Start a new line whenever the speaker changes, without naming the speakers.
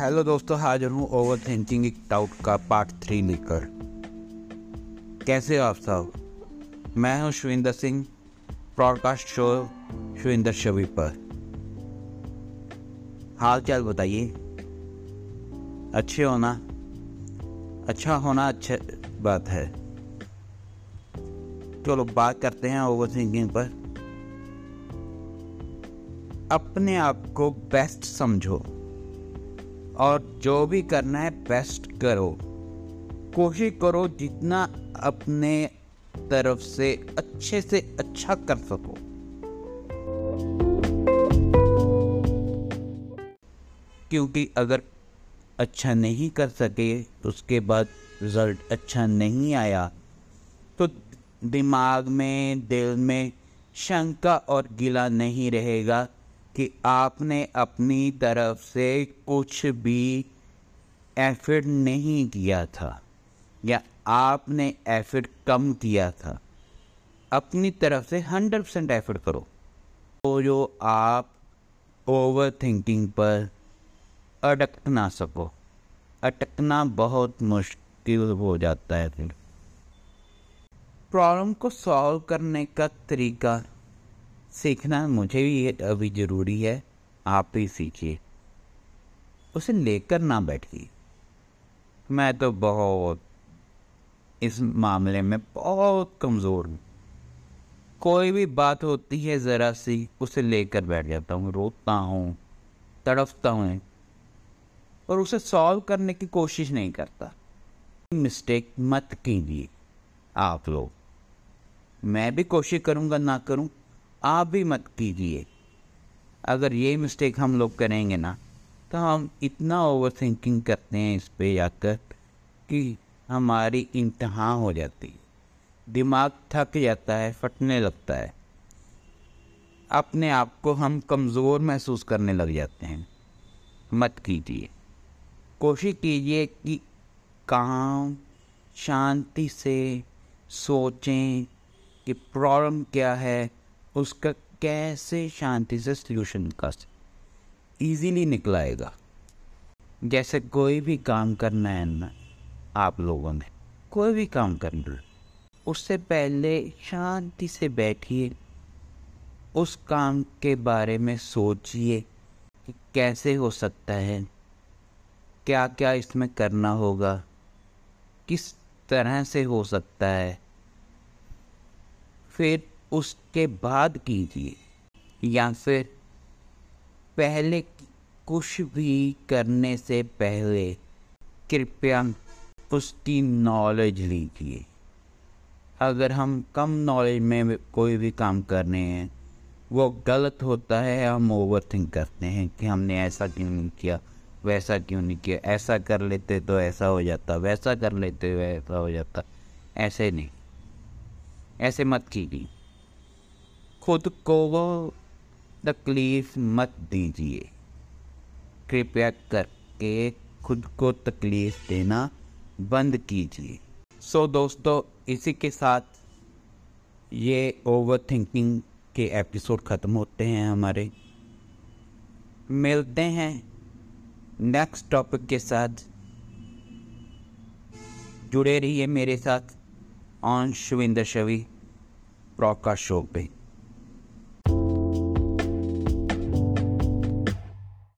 Hello दोस्तों हाजिर हूँ ओवर थिंकिंग एक डाउट का पार्ट थ्री लेकर कैसे हो आप सब? मैं हूँ शुविंदर सिंह प्रॉडकास्ट शो शुविंदर शवी पर। हाल चाल बताइए। अच्छे होना अच्छा होना अच्छा बात है। चलो बात करते हैं ओवर थिंकिंग पर। अपने आप को बेस्ट समझो। और जो भी करना है बेस्ट करो। कोशिश करो जितना अपने तरफ़ से अच्छे से अच्छा कर सको। क्योंकि अगर अच्छा नहीं कर सके, उसके बाद रिज़ल्ट अच्छा नहीं आया तो दिमाग में, दिल में शंका और गिला नहीं रहेगा। कि आपने अपनी तरफ़ से कुछ भी एफर्ट नहीं किया था, या आपने एफर्ट कम किया था, अपनी तरफ़ से हंड्रेड परसेंट एफर्ट करो। तो जो आप ओवर थिंकिंग पर अटक ना सको। अटकना बहुत मुश्किल हो जाता है फिर। प्रॉब्लम को सॉल्व करने का तरीका सीखना मुझे भी अभी ज़रूरी है, आप भी सीखिए। उसे लेकर ना बैठिए। मैं तो बहुत, इस मामले में बहुत कमज़ोर हूँ। कोई भी बात होती है, ज़रा सी उसे लेकर बैठ जाता हूँ, रोता हूँ, तड़फता हूँ। और उसे सॉल्व करने की कोशिश नहीं करता। मिस्टेक मत कीजिए आप लोग। मैं भी कोशिश करूँगा ना करूँ आप भी मत कीजिए। अगर ये मिस्टेक हम लोग करेंगे ना तो हम इतना ओवर थिंकिंग करते हैं इस पे जाकर कि हमारी इंतहा हो जाती दिमाग थक जाता है, फटने लगता है। अपने आप को हम कमज़ोर महसूस करने लग जाते हैं। मत कीजिए। कोशिश कीजिए कि काम, शांति से सोचें कि प्रॉब्लम क्या है उसका कैसे शांति से सल्यूशन निकाल ईजीली निकलाएगा जैसे कोई भी काम करना है ना, आप लोगों ने, कोई भी काम करना उससे पहले शांति से बैठिए, उस काम के बारे में सोचिए कि कैसे हो सकता है क्या क्या इसमें करना होगा, किस तरह से हो सकता है। फिर उसके बाद कीजिए। या फिर पहले कुछ भी करने से पहले कृपया उसकी नॉलेज लीजिए। अगर हम कम नॉलेज में कोई भी काम कर रहे हैं, वो गलत होता है, हम ओवर थिंक करते हैं कि हमने ऐसा क्यों नहीं किया, वैसा क्यों नहीं किया, ऐसा कर लेते तो ऐसा हो जाता, वैसा कर लेते तो ऐसा हो जाता, ऐसे नहीं। ऐसे मत कीजिए। खुद को वो तकलीफ़ मत दीजिए। कृपया करके खुद को तकलीफ़ देना बंद कीजिए। सो so, दोस्तों इसी के साथ ये ओवर थिंकिंग के एपिसोड ख़त्म होते हैं हमारे। मिलते हैं नेक्स्ट टॉपिक के साथ। जुड़े रहिए मेरे साथ on Shuvinder Shavi broadcast show पे।